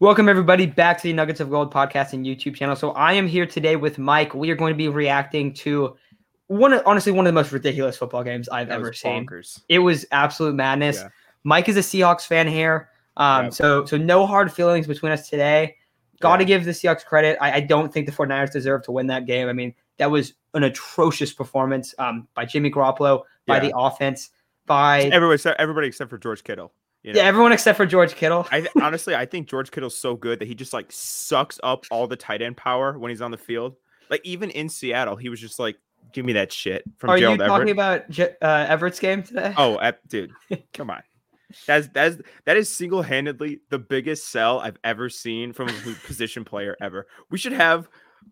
Welcome everybody back to the Nuggets of Gold podcast and YouTube channel. So I am here today with Mike. We are going to be reacting to one of, honestly one of the most ridiculous football games I've That ever seen. It was absolute madness. Yeah. Mike is a Seahawks fan here. Um, Yep. so so no hard feelings between us today. Got to Yeah. give the Seahawks credit. I, I don't think the 49ers deserve to win that game. I mean, that was an atrocious performance um, by Jimmy Garoppolo, by Yeah. the offense, by Everybody everybody except for George Kittle. You know? yeah, everyone except for George Kittle. I th- honestly, I think George Kittle's so good that he just like sucks up all the tight end power when he's on the field. Like even in Seattle, he was just like, "Give me that shit." From Are you talking Everett. about uh, Everett's game today? oh, ep- dude, come on. That's that's that is single handedly the biggest sell I've ever seen from a position player ever. We should have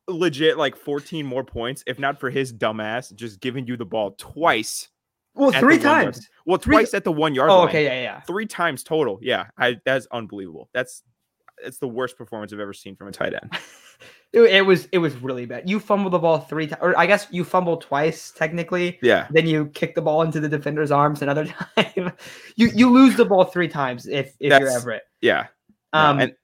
legit like 14 more points, if not for his dumbass just giving you the ball twice. Well, three times. Well, Three- twice at the one yard Oh, line. okay, yeah, yeah. three times total. Yeah, I that's unbelievable. That's it's the worst performance I've ever seen from a tight end. It, it was it was really bad. You fumbled the ball three times, or I guess you fumbled twice technically. Yeah, Then you kick the ball into the defender's arms another time. you you lose the ball three times if if you're Everett. yeah. Um, and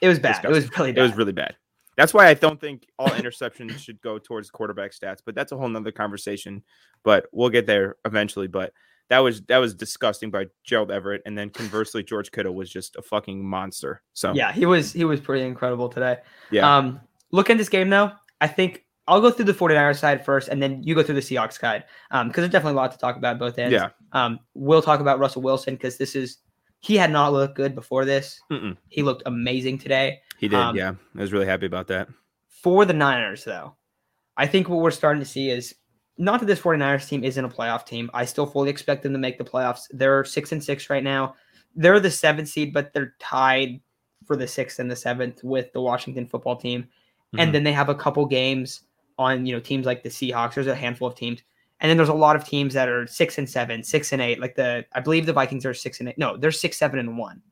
it was bad. It was disgusting. really it was really bad. That's why I don't think all interceptions should go towards quarterback stats, but that's a whole nother conversation. But we'll get there eventually. But that was that was disgusting by Gerald Everett, and then conversely, George Kittle was just a fucking monster. So yeah, he was he was pretty incredible today. yeah, Um, look at this game though. I think I'll go through the 49ers side first, and then you go through the Seahawks side. Um, because there's definitely a lot to talk about both ends. yeah, Um, we'll talk about Russell Wilson because this is he had not looked good before this. Mm-mm. He looked amazing today. He did. um, yeah, I was really happy about that. For the Niners, though, I think what we're starting to see is not that this 49ers team isn't a playoff team. I still fully expect them to make the playoffs. They're six and six right now. They're the seventh seed, but they're tied for the sixth and the seventh with the Washington football team. Mhm. And then they have a couple games on, you know, teams like the Seahawks. There's a handful of teams. And then there's a lot of teams that are six and seven, six and eight. Like the, I believe the Vikings are six and eight. No, they're six, seven, and one.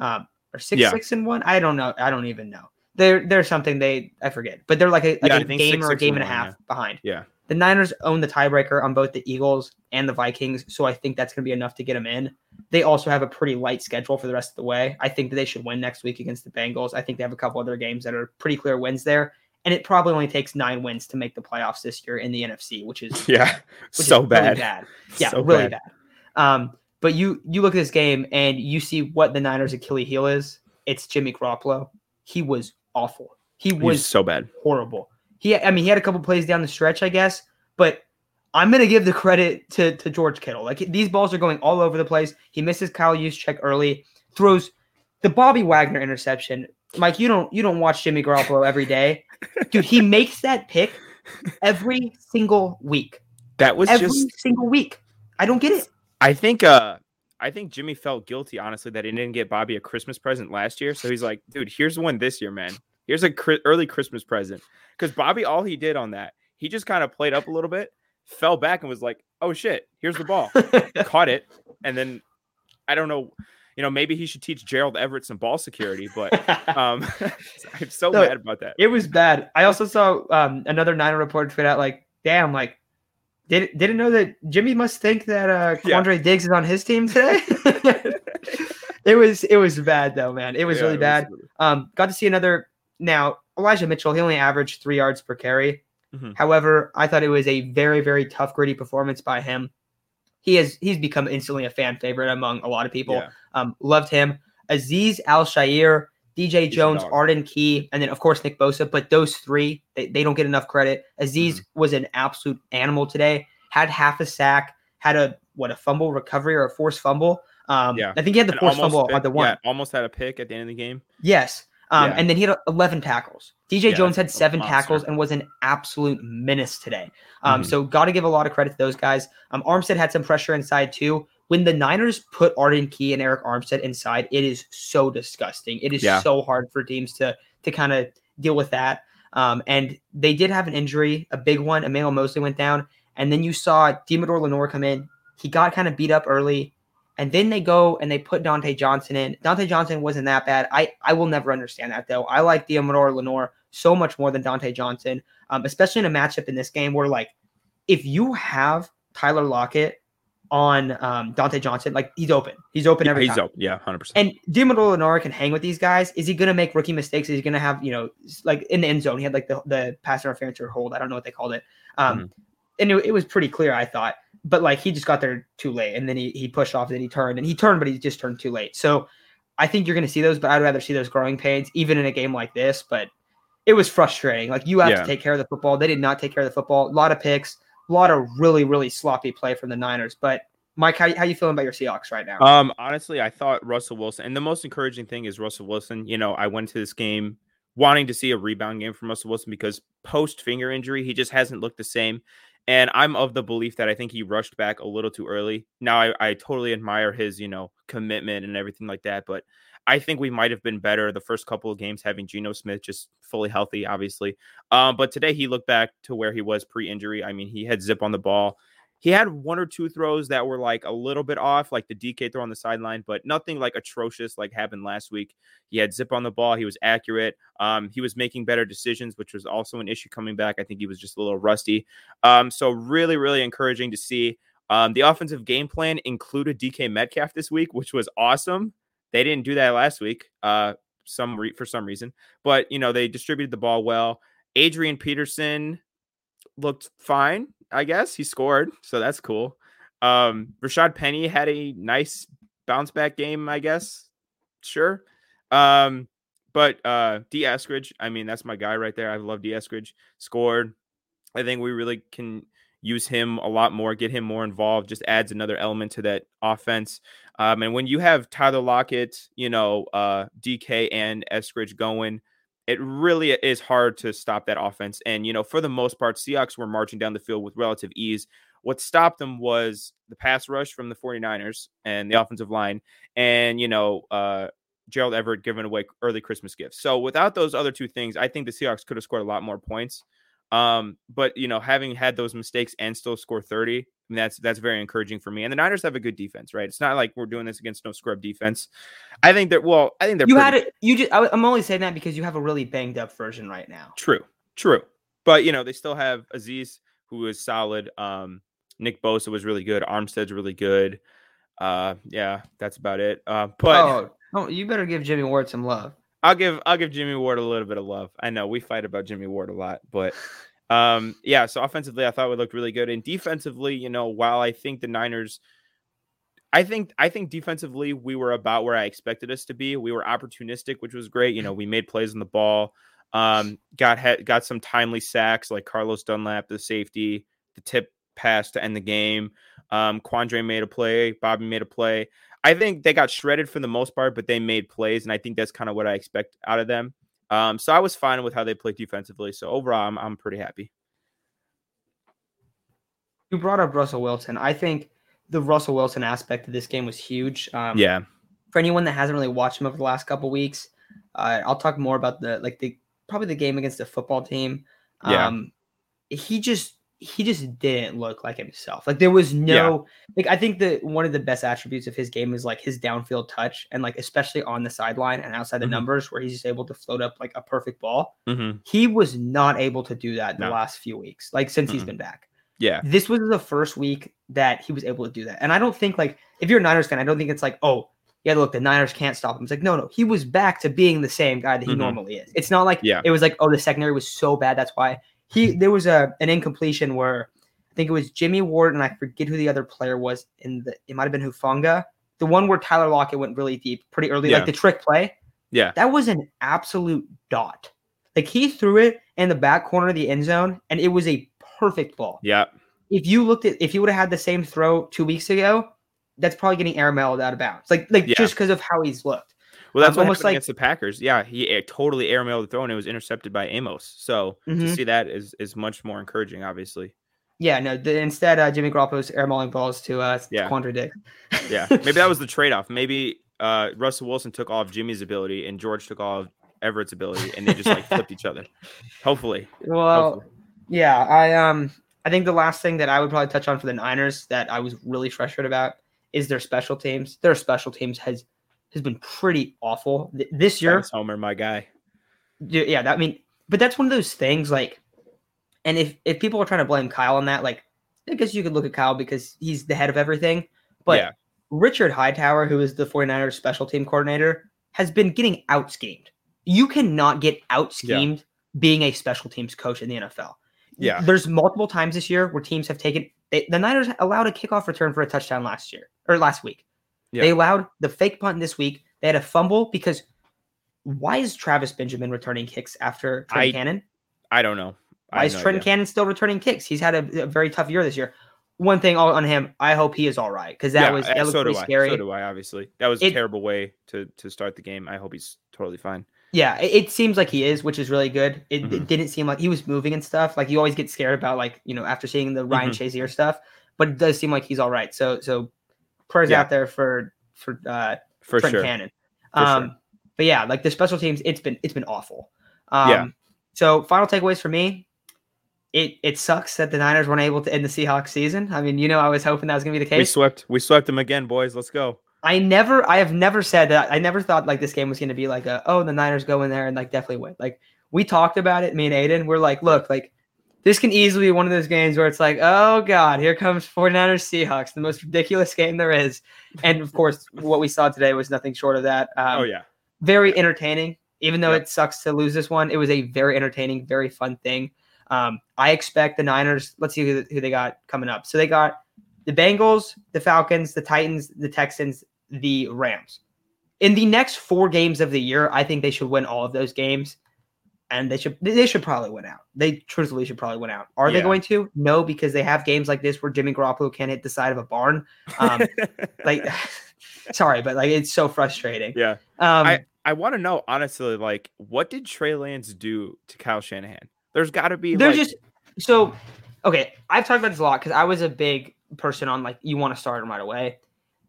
Um, or six, Yeah. six and one. I don't know. I don't even know. They're they're something they I forget, but they're like a, like Yeah, a game six, or a game and and a half behind. Yeah. The Niners own the tiebreaker on both the Eagles and the Vikings, so I think that's going to be enough to get them in. They also have a pretty light schedule for the rest of the way. I think that they should win next week against the Bengals. I think they have a couple other games that are pretty clear wins there, and it probably only takes nine wins to make the playoffs this year in the NFC, which is Yeah, which is so really bad. bad. Yeah, So really bad. Um, but you you look at this game and you see what the Niners' Achilles heel is. It's Jimmy Garoppolo. He was awful. He was was so bad. horrible. He, I mean, he had a couple plays down the stretch, I guess, but I'm gonna give the credit to to George Kittle. Like these balls are going all over the place. He misses Kyle Juszczyk early, throws the Bobby Wagner interception. Mike, you don't you don't watch Jimmy Garoppolo every day, dude. He makes that pick every single week. That was Every just single week. I don't get it. I think uh I think Jimmy felt guilty honestly that he didn't get Bobby a Christmas present last year. So he's like, dude, here's one this year, man. Here's a cri- early Christmas present. Because Bobby, all he did on that, he just kind of played up a little bit, fell back, and was like, oh shit, here's the ball. Caught it, and then I don't know, you know, maybe he should teach Gerald Everett some ball security, but um I'm so No, mad about that. It was bad. I also saw um, another Niner reporter tweet out like, "Damn, like, did didn't know that Jimmy must think that uh, Yeah. Quandre Diggs is on his team today." it was it was bad though, man. It was Yeah, really it bad. really- Um, got to see another. Now Elijah Mitchell, he only averaged three yards per carry. Mhm. However, I thought it was a very very tough, gritty performance by him. He has he's become instantly a fan favorite among a lot of people. Yeah. Um, loved him. Azeez Al-Shaair, DJ Jones. Arden Key, and then of course Nick Bosa. But those three, they, they don't get enough credit. Azeez Mm-hmm. was an absolute animal today. Had half a sack, had a what a fumble recovery or a forced fumble. Um, Yeah. I think he had the And forced fumble on the one. yeah, almost had a pick at the end of the game. Yes. Um, Yeah. And then he had 11 tackles. DJ Yeah, Jones had seven tackles and was an absolute menace today. Um, Mhm. So got to give a lot of credit to those guys. Um, Armstead had some pressure inside too. When the Niners put Arden Key and Arik Armstead inside, it is so disgusting. It is Yeah. so hard for teams to to kind of deal with that. Um, and they did have an injury, a big one. Emmanuel Moseley went down, and then you saw Deommodore Lenoir come in. He got kind of beat up early. And then they go and they put Dontae Johnson in. Dontae Johnson wasn't that bad. I, I will never understand that though. I like Deommodore Lenoir so much more than Dontae Johnson, um, especially in a matchup in this game where like if you have Tyler Lockett on um, Dontae Johnson, like he's open. He's open every he's time. open. Yeah, hundred percent. And Deommodore Lenoir can hang with these guys. Is he going to make rookie mistakes? Is he going to have, you know, like in the end zone, he had like the, the pass interference or hold. I don't know what they called it. Um, Mhm. And it, it was pretty clear, I thought. But like he just got there too late and then he, he pushed off, and then he turned and he turned, but he just turned too late. So I think you're going to see those, but I'd rather see those growing pains, even in a game like this. But it was frustrating. Like you have Yeah. to take care of the football. They did not take care of the football. A lot of picks, a lot of really, really sloppy play from the Niners. But Mike, how, how you feeling about your Seahawks right now? Um, honestly, I thought Russell Wilson, and the most encouraging thing is Russell Wilson. You know, I went to this game wanting to see a rebound game from Russell Wilson because post finger injury, he just hasn't looked the same. And I'm of the belief that I think he rushed back a little too early. Now, I, I totally admire his, you know, commitment and everything like that, but I think we might have been better the first couple of games having Geno Smith just fully healthy, obviously. Um, but today he looked back to where he was pre-injury. I mean, he had zip on the ball. He had one or two throws that were like a little bit off, like the DK throw on the sideline, but nothing like atrocious like happened last week. He had zip on the ball. He was accurate. Um, he was making better decisions, which was also an issue coming back. I think he was just a little rusty. Um, so really, really encouraging to see. Um, the offensive game plan included DK Metcalf this week, which was awesome. They didn't do that last week, uh, some re- for some reason, but you know they distributed the ball well. Adrian Peterson looked fine, I guess. He scored, so that's cool. Um, Rashad Penny had a nice bounce back game, I guess. Sure. Um, but uh Dee Eskridge, I mean, that's my guy right there. I love Dee Eskridge. Scored. I think we really can use him a lot more, get him more involved, just adds another element to that offense. Um, and when you have Tyler Lockett, you know, uh, DK and Eskridge going, it really is hard to stop that offense. And, you know, for the most part, Seahawks were marching down the field with relative ease. What stopped them was the pass rush from the 49ers and the offensive line, and, you know, uh, Gerald Everett giving away early Christmas gifts. So without those other two things, I think the Seahawks could have scored a lot more points. Um, but you know, having had those mistakes and still score 30, I mean, that's that's very encouraging for me. And the Niners have a good defense, right? It's not like we're doing this against no scrub defense. I think that well, I think they're you pretty had it. You just. I, I'm only saying that because you have a really banged up version right now. True, true. But you know, they still have Azeez, who is solid. Um, Nick Bosa was really good. Armstead's really good. Uh, yeah, that's about it. Uh, but oh, oh, you better give Jimmy Ward some love. I'll give I'll give Jimmy Ward a little bit of love. I know we fight about Jimmy Ward a lot, but um, yeah. So offensively, I thought we looked really good, and defensively, you know, while I think the Niners. I think I think defensively we were about where I expected us to be. We were opportunistic, which was great. You know, we made plays on the ball. Um, got ha- got some timely sacks like Carlos Dunlap, the safety, the tip pass to end the game. Um, Quandre made a play. Bobby made a play. I think they got shredded for the most part, but they made plays, and I think that's kind of what I expect out of them. Um, so I was fine with how they played defensively. So overall, I'm I'm pretty happy. You brought up Russell Wilson. I think the Russell Wilson aspect of this game was huge. Um, Yeah, For anyone that hasn't really watched him over the last couple weeks, uh, I'll talk more about the like the probably the game against the football team. Yeah. Um, he just he just didn't look like himself. Like there was no like I think that one of the best attributes of his game is like his downfield touch and like especially on the sideline and outside the Mhm. numbers where he's just able to float up like a perfect ball. hmm He was not able to do that in the last few weeks, like since he's Mm-mm. been back. yeah, This was the first week that he was able to do that. And I don't think like if you're a Niners fan, I don't think it's like, oh, yeah, look, the Niners can't stop him. It's like, no, no, he was back to being the same guy that he Mhm. normally is. It's not like Yeah. it was like, oh, the secondary was so bad. That's why he there was a an incompletion where I think it was Jimmy Ward and I forget who the other player was in the it might have been Hufanga. The one where Tyler Lockett went really deep, pretty early, Yeah. like the trick play. yeah, That was an absolute dot. Like he threw it in the back corner of the end zone, and it was a perfect ball yeah, if you looked at if you would have had the same throw two weeks ago, that's probably getting air airmailed out of bounds. Like like Yeah. just because of how he's looked. Well, that's Um, almost like- against the Packers. Yeah, he uh, totally airmailed the throw and it was intercepted by Amos. So to Mhm. see that is is much more encouraging, obviously. Yeah, no. The, instead, uh, Jimmy Garoppolo's airmailing balls to uh, Yeah. Quandre Diggs. Yeah, maybe that was the trade off. Maybe uh, Russell Wilson took all of Jimmy's ability and George took all of Everett's ability, and they just like flipped each other. Hopefully, well, hopefully. yeah. I um I think the last thing that I would probably touch on for the Niners that I was really frustrated about is their special teams. Their special teams has has been pretty awful Th- this year. Homer, my guy. Yeah, yeah, that, I mean, but that's one of those things like, and if if people are trying to blame Kyle on that, like, I guess you could look at Kyle because he's the head of everything. But Yeah. Richard Hightower, who is the 49ers special team coordinator, has been getting out schemed. You cannot get out schemed being a special teams coach in the NFL. Yeah. There's multiple times this year where teams have taken they, the Niners allowed a kickoff return for a touchdown last year or last week. Yeah. They allowed the fake punt this week. They had a fumble because why is Travis Benjamin returning kicks after Trent I- Cannon? I don't know. I Why is no Trent idea. Cannon still returning kicks? He's had a, a very tough year this year. One thing on him, I hope he is all right because that Yeah, was that looked so do pretty I. scary. So do I. Obviously, that was It- a terrible way to to start the game. I hope he's totally fine. Yeah, it, it seems like he is, which is really good. It, it Mhm. didn't seem like he was moving and stuff. Like you always get scared about, like you know, after seeing the Ryan Mhm. Shazier stuff, but it does seem like he's all right. So, so prayers Yeah. out there for for uh, For Trent sure. Cannon. For sure. Um, but yeah, like the special teams, it's been it's been awful. Um, Yeah. So final takeaways for me. It it sucks that the Niners weren't able to end the Seahawks season. I mean, you know, I was hoping that was gonna be the case. We swept. We swept them again, boys. Let's go. I never, I have never said that. I never thought like this game was going to be like a, oh, the Niners go in there and like definitely win. Like we talked about it, me and Aiden. We're like, look, like this can easily be one of those games where it's like, oh God, here comes 49ers Seahawks, the most ridiculous game there is. And of course, what we saw today was nothing short of that. Um, oh yeah. very entertaining. Even though Yep. it sucks to lose this one, it was a very entertaining, very fun thing. Um, I expect the Niners. Let's see who, who they got coming up. So they got the Bengals, the Falcons, the Titans, the Texans, the Rams. In the next four games of the year, I think they should win all of those games, and they should they should probably win out. They truthfully should probably win out. Are they going to? No, because they have games like this where Jimmy Garoppolo can't hit the side of a barn. Um, like, sorry, but like it's so frustrating. yeah. Um, I I want to know honestly, like, what did Trey Lance do to Kyle Shanahan? There's got to be They're like, just so okay. I've talked about this a lot because I was a big person on like you want to start them right away.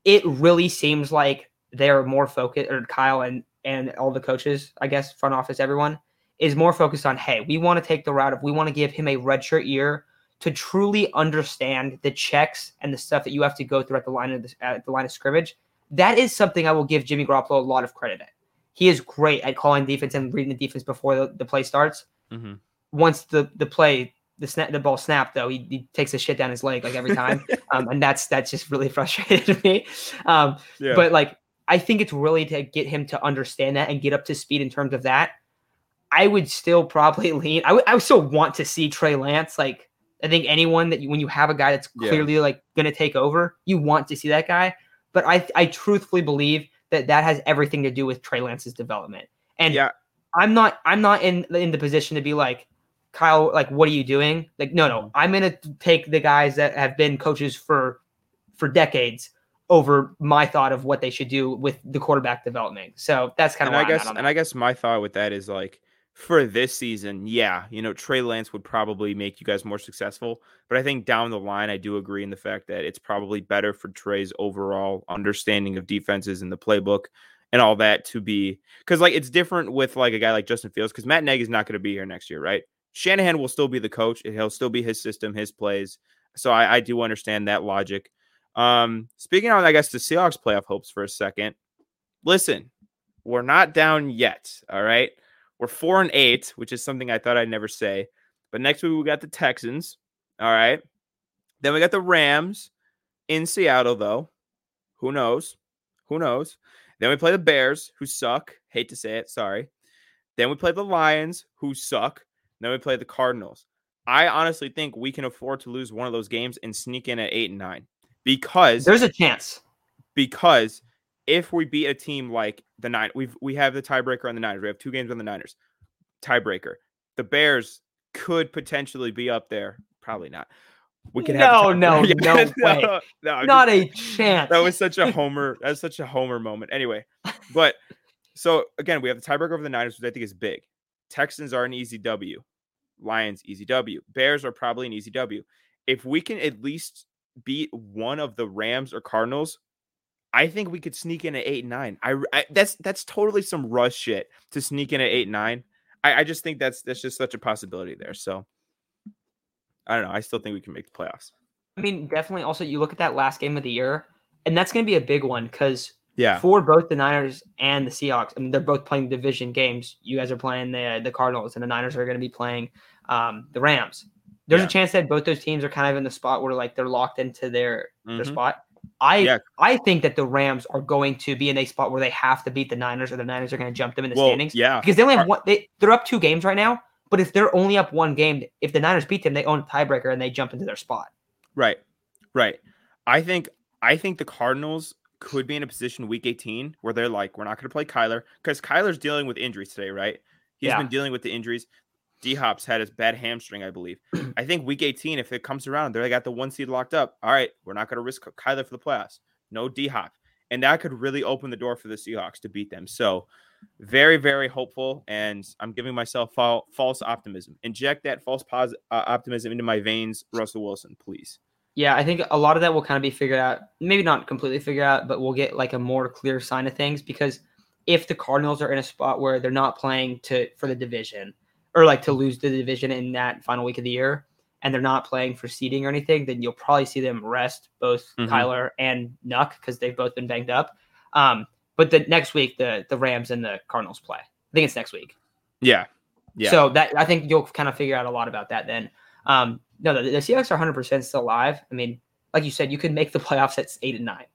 It really seems like they're more focused, or Kyle and and all the coaches, I guess, front office, everyone is more focused on. Hey, we want to take the route of we want to give him a redshirt year to truly understand the checks and the stuff that you have to go through at the line of the, at the line of scrimmage. That is something I will give Jimmy Garoppolo a lot of credit at. He is great at calling defense and reading the defense before the, the play starts Mhm. once the the play the snap the ball snapped though he, he takes a shit down his leg like every time um, and that's that's just really frustrated me um, yeah. but like i think it's really to get him to understand that and get up to speed in terms of that i would still probably lean i would I would still want to see trey lance like i think anyone that you, when you have a guy that's Yeah. clearly like gonna take over you want to see that guy but i i truthfully believe that that has everything to do with trey lance's development and yeah, I'm not I'm not in in the position to be like Kyle like what are you doing? Like no no, Mhm. I'm going to take the guys that have been coaches for for decades over my thought of what they should do with the quarterback development. So that's kind of and I guess and. I guess my thought with that is like for this season, yeah, you know, Trey Lance would probably make you guys more successful. But I think down the line, I do agree in the fact that it's probably better for Trey's overall understanding of defenses and the playbook and all that to be because like it's different with like a guy like Justin Fields because Matt Nagy is not going to be here next year, right? Shanahan will still be the coach. He'll still be his system, his plays. So I, I do understand that logic. Um, speaking on, I guess, the Seahawks playoff hopes for a second. Listen, we're not down yet. All right. We're four and eight, which is something I thought I'd never say. But next week we got the Texans. All right. Then we got the Rams in Seattle, though. Who knows? Who knows? Then we play the Bears, who suck. Hate to say it. Sorry. Then we play the Lions, who suck. Then we play the Cardinals. I honestly think we can afford to lose one of those games and sneak in at eight and nine because There's a chance. because if we beat a team like the nine, we've we have the tiebreaker on the Niners. We have two games on the Niners. Tiebreaker. The Bears could potentially be up there. Probably not. We could have No, the no, no way. no, no, Not just- a chance. that was such a homer. That's such a homer moment. Anyway, but so again, we have the tiebreaker over the Niners, which I think is big. Texans are an easy W. Lions easy W. Bears are probably an easy W. If we can at least beat one of the Rams or Cardinals, I think we could sneak in at eight and nine. I, I that's that's totally some rush shit to sneak in at eight and nine. I, I just think that's that's just such a possibility there. So I don't know. I still think we can make the playoffs. I mean, definitely also you look at that last game of the year and that's going to be a big one cuz Yeah. for both the Niners and the Seahawks. I mean, they're both playing division games. You guys are playing the the Cardinals, and the Niners are going to be playing um, the Rams. there's Yeah. a chance that both those teams are kind of in the spot where like they're locked into their their Mhm. spot. I Yeah. I think that the Rams are going to be in a spot where they have to beat the Niners, or the Niners are going to jump them in the Well, standings yeah, because they only have one. They they're up two games right now, but if they're only up one game, if the Niners beat them, they own a tiebreaker and they jump into their spot. right, right. I think I think the Cardinals could be in a position week 18 where they're like, we're not going to play Kyler because Kyler's dealing with injuries today, right? He's Yeah. been dealing with the injuries. D Hop's had his bad hamstring, I believe. I think week 18, if it comes around, they got the one seed locked up. All right, we're not going to risk Kyler for the playoffs. No D Hop. And that could really open the door for the Seahawks to beat them. So, very, very hopeful. And I'm giving myself fal- false optimism. Inject that false pos- uh, optimism into my veins, Russell Wilson, please. Yeah, I think a lot of that will kind of be figured out. Maybe not completely figured out, but we'll get like a more clear sign of things because if the Cardinals are in a spot where they're not playing to for the division or like to lose the division in that final week of the year and they're not playing for seeding or anything, then you'll probably see them rest both Mhm. Kyler and Nuk because they've both been banged up. Um, but the next week the the Rams and the Cardinals play. I think it's next week. Yeah. Yeah. So that I think you'll kind of figure out a lot about that then. Um, no, the, the Seahawks are 100 percent still alive. I mean, like you said, you could make the playoffs at eight and nine.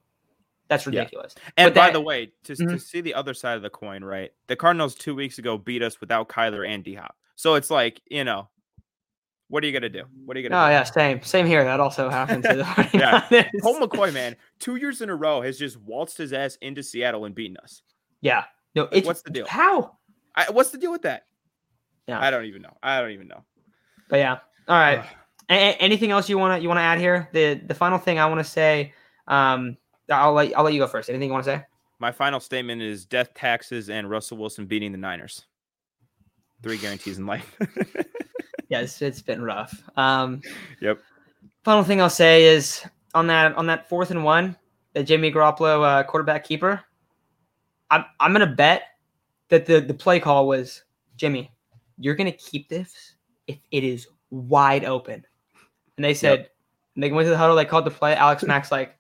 That's Yeah. ridiculous. And But by that- the way, to, to Mhm. see the other side of the coin, right? The Cardinals two weeks ago beat us without Kyler and D Hop. So it's like, you know, what are you gonna do? What are you Oh gonna do? Oh, yeah, same, same here. That also happened to the Yeah. 49ers. Colt McCoy, man, two years in a row has just waltzed his ass into Seattle and beaten us. Yeah, no, Like, it's what's the deal? How? I, what's the deal with that? Yeah. I don't even know. I don't even know. But yeah, all right. A- anything else you want to you want to add here? The the final thing I want to say. Um, I'll let I'll let you go first. Anything you want to say? My final statement is death taxes and Russell Wilson beating the Niners. Three guarantees in life. Yes, it's been rough. Um, Yep. Final thing I'll say is on that on that fourth and one, the Jimmy Garoppolo uh, quarterback keeper. I'm I'm gonna bet that the the play call was Jimmy, you're gonna keep this if it is wide open. And they said and they went to the huddle. They called the play. Alex Mack's like,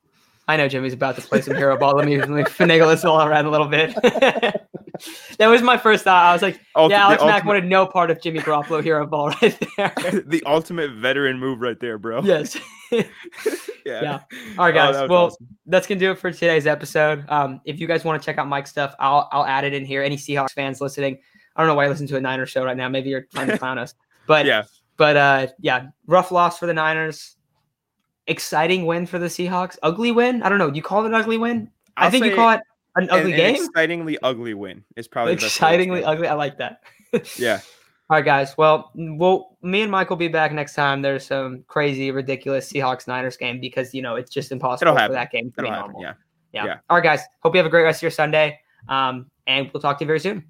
I know Jimmy's about to play some hero ball. Let me let me finagle this all around a little bit. that was my first thought. I was like, Ulti- yeah, Alex Mack ultimate, wanted no part of Jimmy Garoppolo hero ball right there. the ultimate veteran move right there, bro. yes. yeah. Yeah. All right, Oh, guys. that well, awesome. that's gonna do it for today's episode. Um, if you guys want to check out Mike's stuff, I'll I'll add it in here. Any Seahawks fans listening, I don't know why you listen to a Niners show right now. Maybe you're trying to clown us, but yeah. but uh, yeah, rough loss for the Niners. Exciting win for the Seahawks. Ugly win. I don't know. Do you call it an ugly win? i I'll think you call it an an- ugly an game. excitingly ugly win is probably the best Excitingly ugly. I like that. Yeah. All right, guys. Well, we'll me and Mike will be back next time. There's some crazy, ridiculous Seahawks Niners game because you know it's just impossible for that game to be It'll happen. normal. Yeah. yeah. Yeah. All right, guys. Hope you have a great rest of your Sunday. Um, and we'll talk to you very soon.